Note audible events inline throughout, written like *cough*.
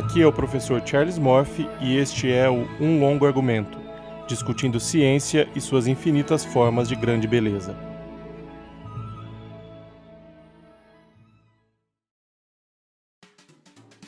Aqui é o professor Charles Morphy e este é o Um Longo Argumento, discutindo ciência e suas infinitas formas de grande beleza.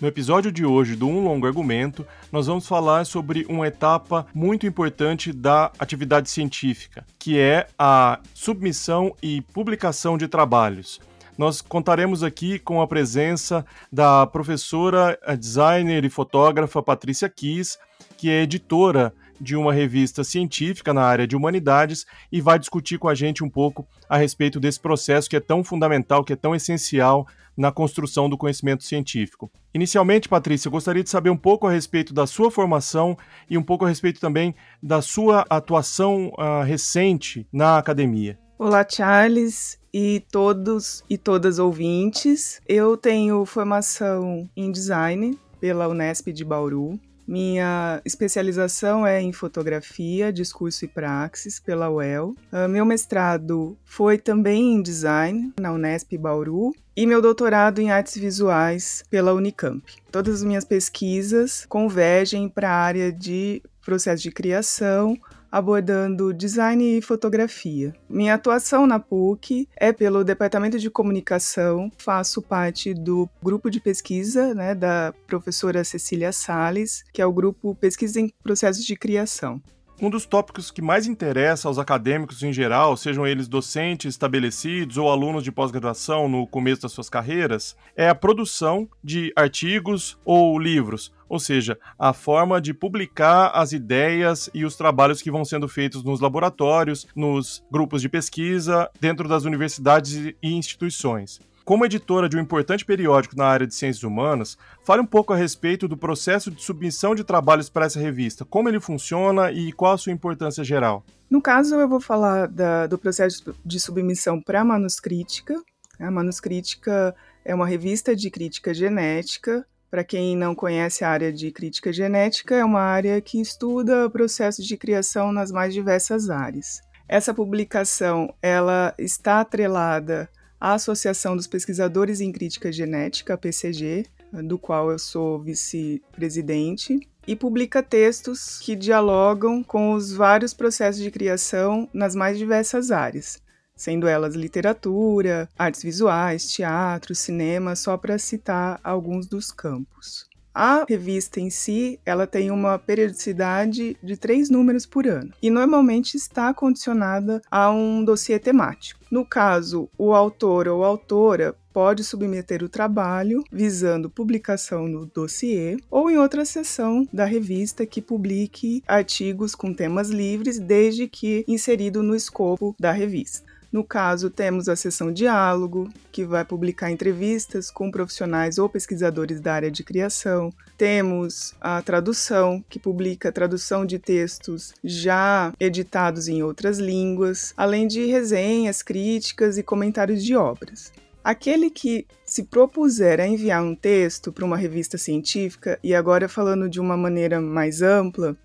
No episódio de hoje do Um Longo Argumento, nós vamos falar sobre uma etapa muito importante da atividade científica, que é a submissão e publicação de trabalhos. Nós contaremos aqui com a presença da professora, designer e fotógrafa Patrícia Kiss, que é editora de uma revista científica na área de humanidades e vai discutir com a gente um pouco a respeito desse processo que é tão fundamental, que é tão essencial na construção do conhecimento científico. Inicialmente, Patrícia, eu gostaria de saber um pouco a respeito da sua formação e um pouco a respeito também da sua atuação uh, recente na academia. Olá, Charles e todos e todas ouvintes. Eu tenho formação em design pela Unesp de Bauru. Minha especialização é em fotografia, discurso e praxis pela UEL. Uh, meu mestrado foi também em design na Unesp Bauru e meu doutorado em artes visuais pela Unicamp. Todas as minhas pesquisas convergem para a área de processo de criação, abordando design e fotografia. Minha atuação na PUC é pelo Departamento de Comunicação, faço parte do grupo de pesquisa né, da professora Cecília Sales, que é o grupo Pesquisa em Processos de Criação. Um dos tópicos que mais interessa aos acadêmicos em geral, sejam eles docentes estabelecidos ou alunos de pós-graduação no começo das suas carreiras, é a produção de artigos ou livros, ou seja, a forma de publicar as ideias e os trabalhos que vão sendo feitos nos laboratórios, nos grupos de pesquisa, dentro das universidades e instituições. Como editora de um importante periódico na área de ciências humanas, fale um pouco a respeito do processo de submissão de trabalhos para essa revista, como ele funciona e qual a sua importância geral. No caso, eu vou falar da, do processo de submissão para a manuscrítica. A manuscrítica é uma revista de crítica genética. Para quem não conhece a área de crítica genética, é uma área que estuda o processo de criação nas mais diversas áreas. Essa publicação ela está atrelada a Associação dos Pesquisadores em Crítica Genética, PCG, do qual eu sou vice-presidente, e publica textos que dialogam com os vários processos de criação nas mais diversas áreas, sendo elas literatura, artes visuais, teatro, cinema, só para citar alguns dos campos. A revista em si, ela tem uma periodicidade de três números por ano e normalmente está condicionada a um dossiê temático. No caso, o autor ou autora pode submeter o trabalho visando publicação no dossiê ou em outra seção da revista que publique artigos com temas livres, desde que inserido no escopo da revista. No caso, temos a seção Diálogo, que vai publicar entrevistas com profissionais ou pesquisadores da área de criação. Temos a Tradução, que publica tradução de textos já editados em outras línguas, além de resenhas, críticas e comentários de obras. Aquele que se propuser a enviar um texto para uma revista científica, e agora falando de uma maneira mais ampla,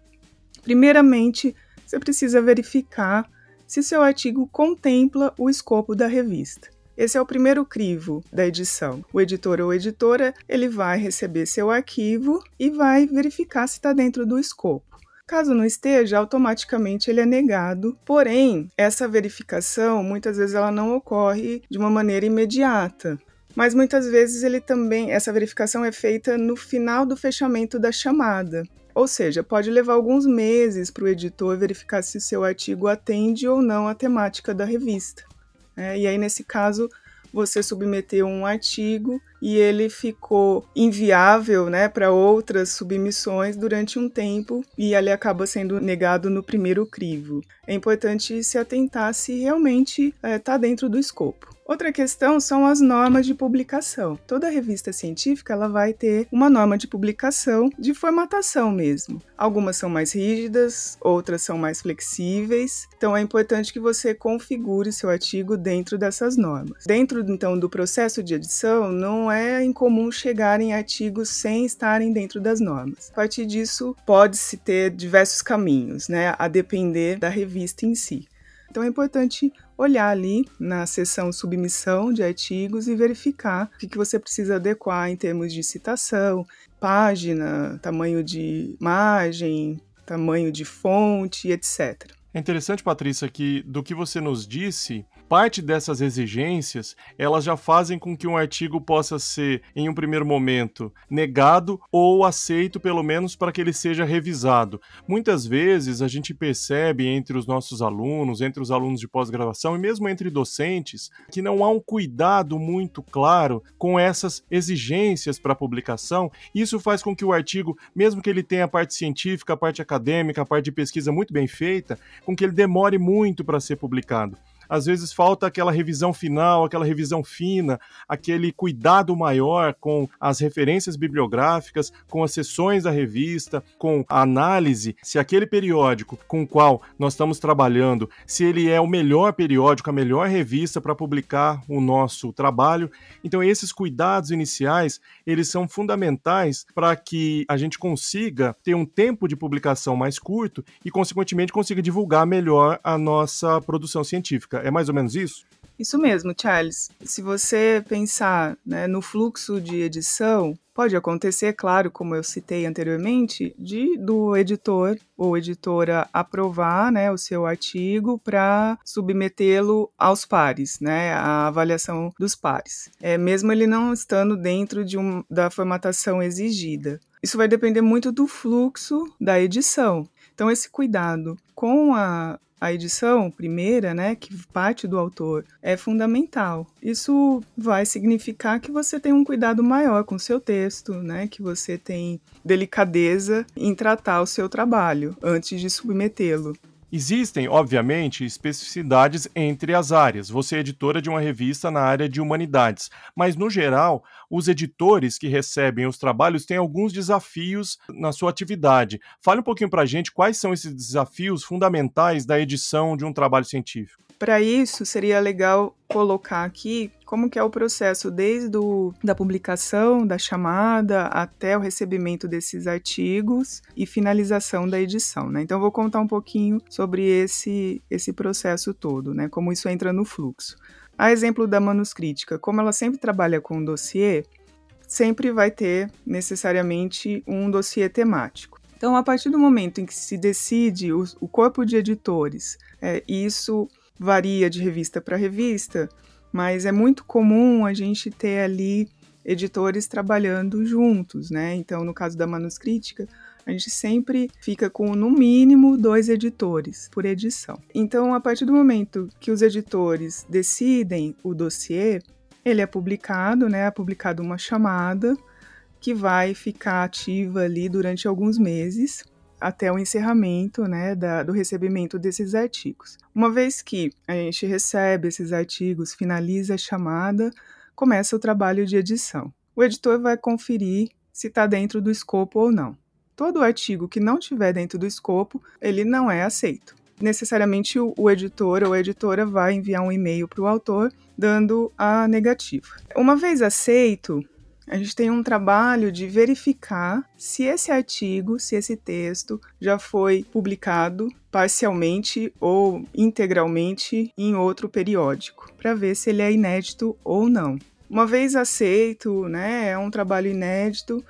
primeiramente você precisa verificar se seu artigo contempla o escopo da revista. Esse é o primeiro crivo da edição. O editor ou editora ele vai receber seu arquivo e vai verificar se está dentro do escopo. Caso não esteja, automaticamente ele é negado. Porém, essa verificação muitas vezes ela não ocorre de uma maneira imediata. Mas muitas vezes ele também essa verificação é feita no final do fechamento da chamada. Ou seja, pode levar alguns meses para o editor verificar se seu artigo atende ou não a temática da revista. É, e aí, nesse caso, você submeteu um artigo e ele ficou inviável né, para outras submissões durante um tempo e ele acaba sendo negado no primeiro crivo. É importante se atentar se realmente está é, tá dentro do escopo. Outra questão são as normas de publicação. Toda revista científica ela vai ter uma norma de publicação de formatação mesmo. Algumas são mais rígidas, outras são mais flexíveis. Então é importante que você configure seu artigo dentro dessas normas. Dentro então do processo de edição, não é incomum chegar em artigos sem estarem dentro das normas. A partir disso, pode-se ter diversos caminhos, né, a depender da revista em si. Então é importante olhar ali na seção submissão de artigos e verificar o que você precisa adequar em termos de citação, página, tamanho de imagem, tamanho de fonte, etc. É interessante, Patrícia, que do que você nos disse, parte dessas exigências, elas já fazem com que um artigo possa ser, em um primeiro momento, negado ou aceito, pelo menos para que ele seja revisado. Muitas vezes a gente percebe entre os nossos alunos, entre os alunos de pós-graduação e mesmo entre docentes, que não há um cuidado muito claro com essas exigências para publicação. Isso faz com que o artigo, mesmo que ele tenha a parte científica, a parte acadêmica, a parte de pesquisa muito bem feita, com que ele demore muito para ser publicado às vezes falta aquela revisão final, aquela revisão fina, aquele cuidado maior com as referências bibliográficas, com as sessões da revista, com a análise se aquele periódico com o qual nós estamos trabalhando, se ele é o melhor periódico, a melhor revista para publicar o nosso trabalho. Então esses cuidados iniciais, eles são fundamentais para que a gente consiga ter um tempo de publicação mais curto e consequentemente consiga divulgar melhor a nossa produção científica. É mais ou menos isso? Isso mesmo, Charles. Se você pensar né, no fluxo de edição, pode acontecer, claro, como eu citei anteriormente, de do editor ou editora aprovar né, o seu artigo para submetê-lo aos pares, né, à avaliação dos pares, é, mesmo ele não estando dentro de um, da formatação exigida. Isso vai depender muito do fluxo da edição. Então, esse cuidado com a, a edição primeira, né, que parte do autor, é fundamental. Isso vai significar que você tem um cuidado maior com o seu texto, né, que você tem delicadeza em tratar o seu trabalho antes de submetê-lo. Existem, obviamente, especificidades entre as áreas. Você é editora de uma revista na área de humanidades, mas no geral, os editores que recebem os trabalhos têm alguns desafios na sua atividade. Fale um pouquinho para a gente quais são esses desafios fundamentais da edição de um trabalho científico. Para isso, seria legal colocar aqui como que é o processo desde o, da publicação, da chamada, até o recebimento desses artigos e finalização da edição, né? Então, vou contar um pouquinho sobre esse, esse processo todo, né? Como isso entra no fluxo. A exemplo da manuscrítica, como ela sempre trabalha com dossiê, sempre vai ter necessariamente um dossiê temático. Então, a partir do momento em que se decide o, o corpo de editores, é, isso varia de revista para revista, mas é muito comum a gente ter ali editores trabalhando juntos, né? Então, no caso da manuscrítica, a gente sempre fica com no mínimo dois editores por edição. Então, a partir do momento que os editores decidem o dossiê, ele é publicado, né? É publicado uma chamada que vai ficar ativa ali durante alguns meses até o encerramento né, da, do recebimento desses artigos. Uma vez que a gente recebe esses artigos, finaliza a chamada, começa o trabalho de edição. O editor vai conferir se está dentro do escopo ou não. Todo artigo que não estiver dentro do escopo, ele não é aceito. Necessariamente o, o editor ou a editora vai enviar um e-mail para o autor dando a negativa. Uma vez aceito, a gente tem um trabalho de verificar se esse artigo, se esse texto já foi publicado parcialmente ou integralmente em outro periódico, para ver se ele é inédito ou não. Uma vez aceito, né, é um trabalho inédito,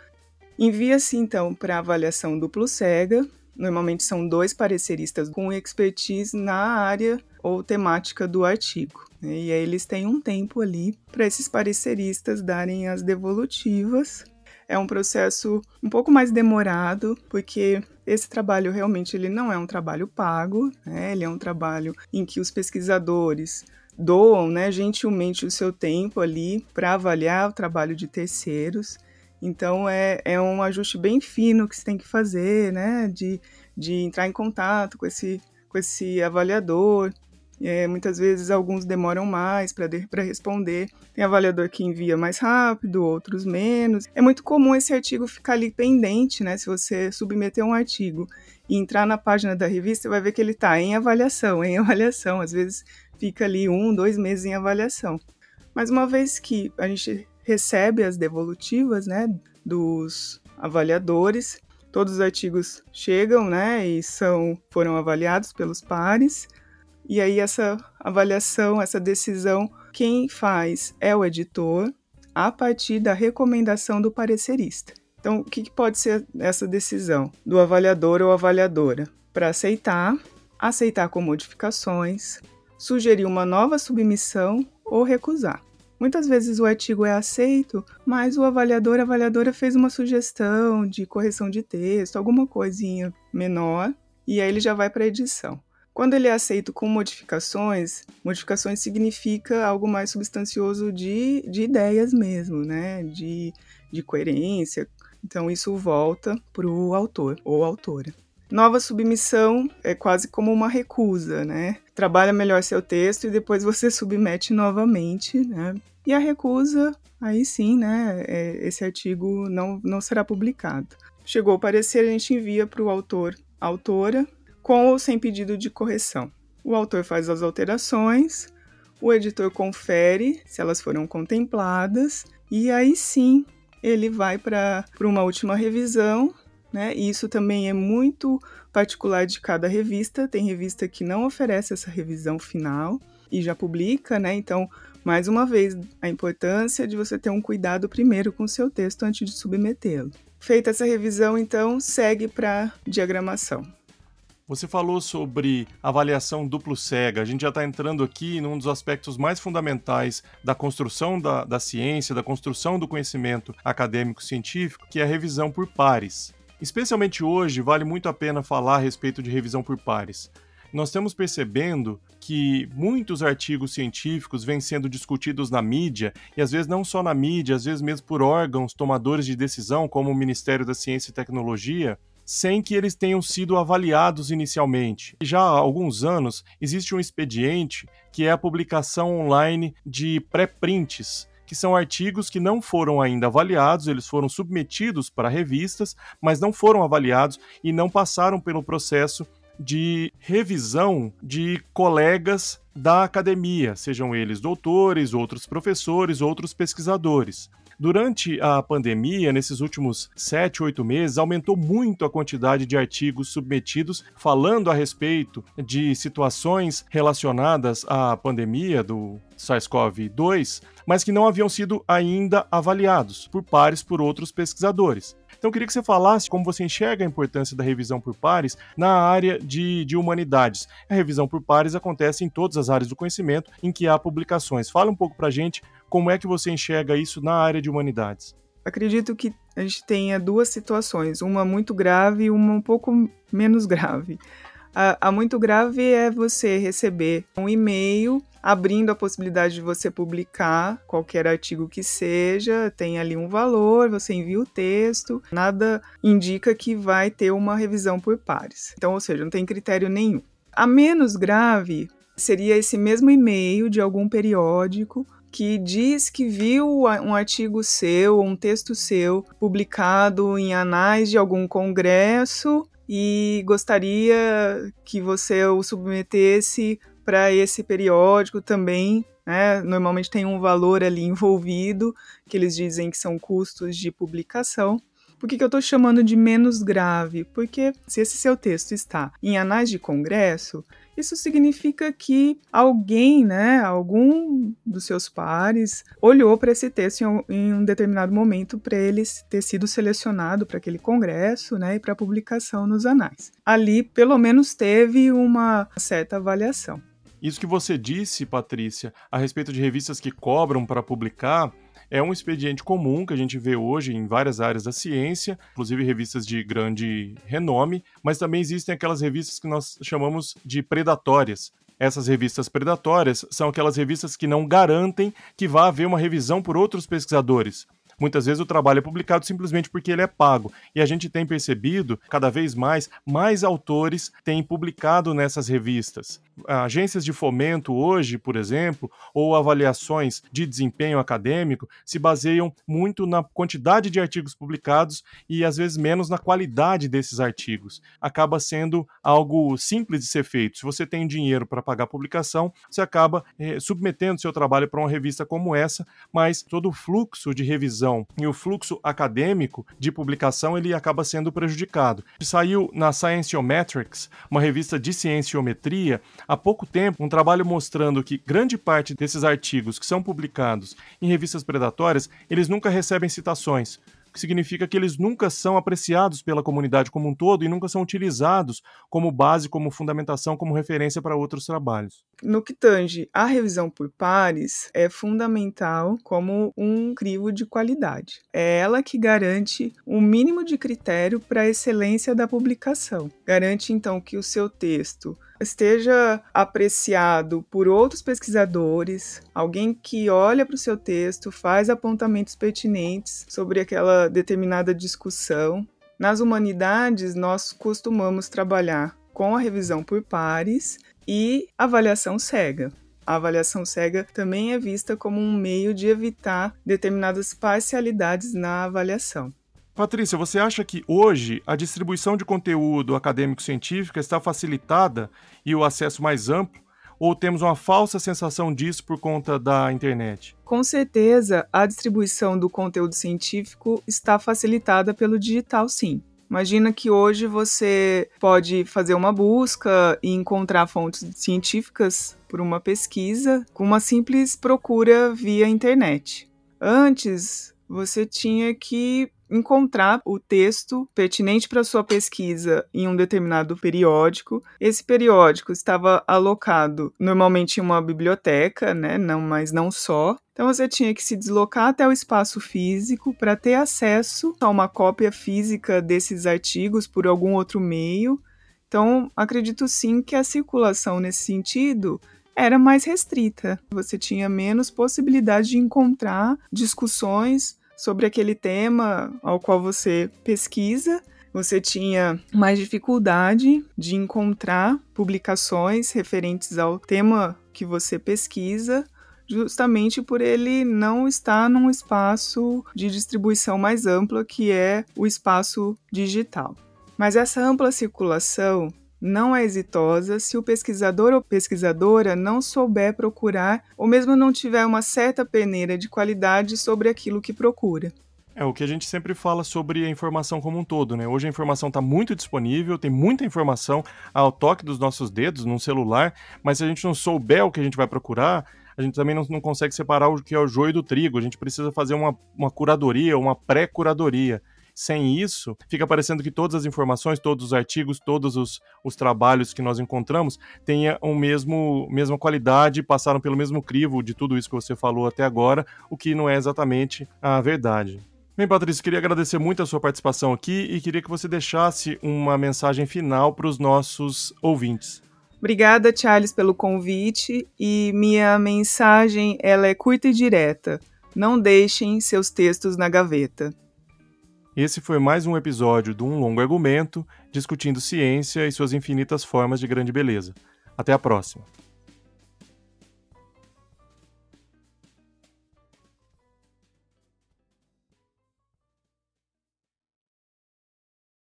envia-se então para avaliação duplo cega. Normalmente são dois pareceristas com expertise na área ou temática do artigo. Né? E aí eles têm um tempo ali para esses pareceristas darem as devolutivas. É um processo um pouco mais demorado, porque esse trabalho realmente ele não é um trabalho pago, né? ele é um trabalho em que os pesquisadores doam né, gentilmente o seu tempo ali para avaliar o trabalho de terceiros. Então é, é um ajuste bem fino que você tem que fazer, né? De, de entrar em contato com esse, com esse avaliador, é, muitas vezes alguns demoram mais para responder. Tem avaliador que envia mais rápido, outros menos. É muito comum esse artigo ficar ali pendente, né? Se você submeter um artigo e entrar na página da revista, você vai ver que ele está em avaliação, em *laughs* avaliação. Às vezes fica ali um, dois meses em avaliação. Mas uma vez que a gente recebe as devolutivas, né, dos avaliadores, todos os artigos chegam, né, e são foram avaliados pelos pares E aí essa avaliação, essa decisão, quem faz é o editor, a partir da recomendação do parecerista. Então, o que pode ser essa decisão do avaliador ou avaliadora? Para aceitar, aceitar com modificações, sugerir uma nova submissão ou recusar. Muitas vezes o artigo é aceito, mas o avaliador, avaliadora fez uma sugestão de correção de texto, alguma coisinha menor, e aí ele já vai para a edição. Quando ele é aceito com modificações, modificações significa algo mais substancioso de, de ideias mesmo, né? De, de coerência. Então isso volta para o autor ou autora. Nova submissão é quase como uma recusa, né? Trabalha melhor seu texto e depois você submete novamente, né? E a recusa, aí sim, né? É, esse artigo não, não será publicado. Chegou o parecer, a gente envia para o autor, autora, com ou sem pedido de correção. O autor faz as alterações, o editor confere se elas foram contempladas, e aí sim ele vai para uma última revisão. Né? E isso também é muito particular de cada revista. Tem revista que não oferece essa revisão final e já publica, né? Então, mais uma vez, a importância de você ter um cuidado primeiro com o seu texto antes de submetê-lo. Feita essa revisão, então, segue para diagramação. Você falou sobre avaliação duplo cega. A gente já está entrando aqui num dos aspectos mais fundamentais da construção da, da ciência, da construção do conhecimento acadêmico-científico, que é a revisão por pares. Especialmente hoje, vale muito a pena falar a respeito de revisão por pares. Nós estamos percebendo que muitos artigos científicos vêm sendo discutidos na mídia, e às vezes não só na mídia, às vezes mesmo por órgãos tomadores de decisão, como o Ministério da Ciência e Tecnologia, sem que eles tenham sido avaliados inicialmente. Já há alguns anos existe um expediente que é a publicação online de pré-prints, que são artigos que não foram ainda avaliados, eles foram submetidos para revistas, mas não foram avaliados e não passaram pelo processo de revisão de colegas da academia, sejam eles doutores, outros professores, outros pesquisadores. Durante a pandemia, nesses últimos sete, oito meses, aumentou muito a quantidade de artigos submetidos falando a respeito de situações relacionadas à pandemia do SARS-CoV-2, mas que não haviam sido ainda avaliados por pares por outros pesquisadores. Então, eu queria que você falasse como você enxerga a importância da revisão por pares na área de, de humanidades. A revisão por pares acontece em todas as áreas do conhecimento em que há publicações. Fala um pouco para a gente como é que você enxerga isso na área de humanidades. Acredito que a gente tenha duas situações, uma muito grave e uma um pouco menos grave. A, a muito grave é você receber um e-mail abrindo a possibilidade de você publicar qualquer artigo que seja, tem ali um valor, você envia o texto, nada indica que vai ter uma revisão por pares. Então, ou seja, não tem critério nenhum. A menos grave seria esse mesmo e-mail de algum periódico que diz que viu um artigo seu, um texto seu publicado em anais de algum congresso e gostaria que você o submetesse para esse periódico também. Né? Normalmente tem um valor ali envolvido, que eles dizem que são custos de publicação. Por que, que eu estou chamando de menos grave? Porque se esse seu texto está em anais de congresso, isso significa que alguém, né, algum dos seus pares, olhou para esse texto em, um determinado momento para ele ter sido selecionado para aquele congresso, né, e para publicação nos anais. Ali, pelo menos, teve uma certa avaliação. Isso que você disse, Patrícia, a respeito de revistas que cobram para publicar, é um expediente comum que a gente vê hoje em várias áreas da ciência, inclusive revistas de grande renome, mas também existem aquelas revistas que nós chamamos de predatórias. Essas revistas predatórias são aquelas revistas que não garantem que vá haver uma revisão por outros pesquisadores. Muitas vezes o trabalho é publicado simplesmente porque ele é pago. E a gente tem percebido, cada vez mais, mais autores têm publicado nessas revistas. Agências de fomento hoje, por exemplo, ou avaliações de desempenho acadêmico se baseiam muito na quantidade de artigos publicados e às vezes menos na qualidade desses artigos. Acaba sendo algo simples de ser feito. Se você tem dinheiro para pagar a publicação, você acaba eh, submetendo seu trabalho para uma revista como essa, mas todo o fluxo de revisão e o fluxo acadêmico de publicação ele acaba sendo prejudicado. Saiu na Scientiometrics, uma revista de cienciometria, há pouco tempo um trabalho mostrando que grande parte desses artigos que são publicados em revistas predatórias, eles nunca recebem citações que significa que eles nunca são apreciados pela comunidade como um todo e nunca são utilizados como base, como fundamentação, como referência para outros trabalhos. No que tange a revisão por pares, é fundamental como um crivo de qualidade. É ela que garante um mínimo de critério para a excelência da publicação. Garante então que o seu texto esteja apreciado por outros pesquisadores, alguém que olha para o seu texto, faz apontamentos pertinentes sobre aquela determinada discussão. Nas humanidades, nós costumamos trabalhar com a revisão por pares e avaliação cega. A avaliação cega também é vista como um meio de evitar determinadas parcialidades na avaliação. Patrícia, você acha que hoje a distribuição de conteúdo acadêmico-científico está facilitada e o acesso mais amplo? Ou temos uma falsa sensação disso por conta da internet? Com certeza, a distribuição do conteúdo científico está facilitada pelo digital, sim. Imagina que hoje você pode fazer uma busca e encontrar fontes científicas por uma pesquisa com uma simples procura via internet. Antes, você tinha que encontrar o texto pertinente para sua pesquisa em um determinado periódico. Esse periódico estava alocado normalmente em uma biblioteca, né, não, mas não só. Então você tinha que se deslocar até o espaço físico para ter acesso a uma cópia física desses artigos por algum outro meio. Então, acredito sim que a circulação nesse sentido era mais restrita. Você tinha menos possibilidade de encontrar discussões sobre aquele tema ao qual você pesquisa. Você tinha mais dificuldade de encontrar publicações referentes ao tema que você pesquisa, justamente por ele não estar num espaço de distribuição mais ampla, que é o espaço digital. Mas essa ampla circulação não é exitosa se o pesquisador ou pesquisadora não souber procurar ou mesmo não tiver uma certa peneira de qualidade sobre aquilo que procura. É o que a gente sempre fala sobre a informação como um todo, né? Hoje a informação está muito disponível, tem muita informação ao toque dos nossos dedos num celular, mas se a gente não souber o que a gente vai procurar, a gente também não, não consegue separar o que é o joio do trigo. A gente precisa fazer uma, uma curadoria, uma pré-curadoria. Sem isso, fica parecendo que todas as informações, todos os artigos, todos os, os trabalhos que nós encontramos tenham o mesmo mesma qualidade, passaram pelo mesmo crivo de tudo isso que você falou até agora, o que não é exatamente a verdade. Bem, Patrícia, queria agradecer muito a sua participação aqui e queria que você deixasse uma mensagem final para os nossos ouvintes. Obrigada, Charles, pelo convite e minha mensagem ela é curta e direta. Não deixem seus textos na gaveta. Esse foi mais um episódio de Um Longo Argumento, discutindo ciência e suas infinitas formas de grande beleza. Até a próxima!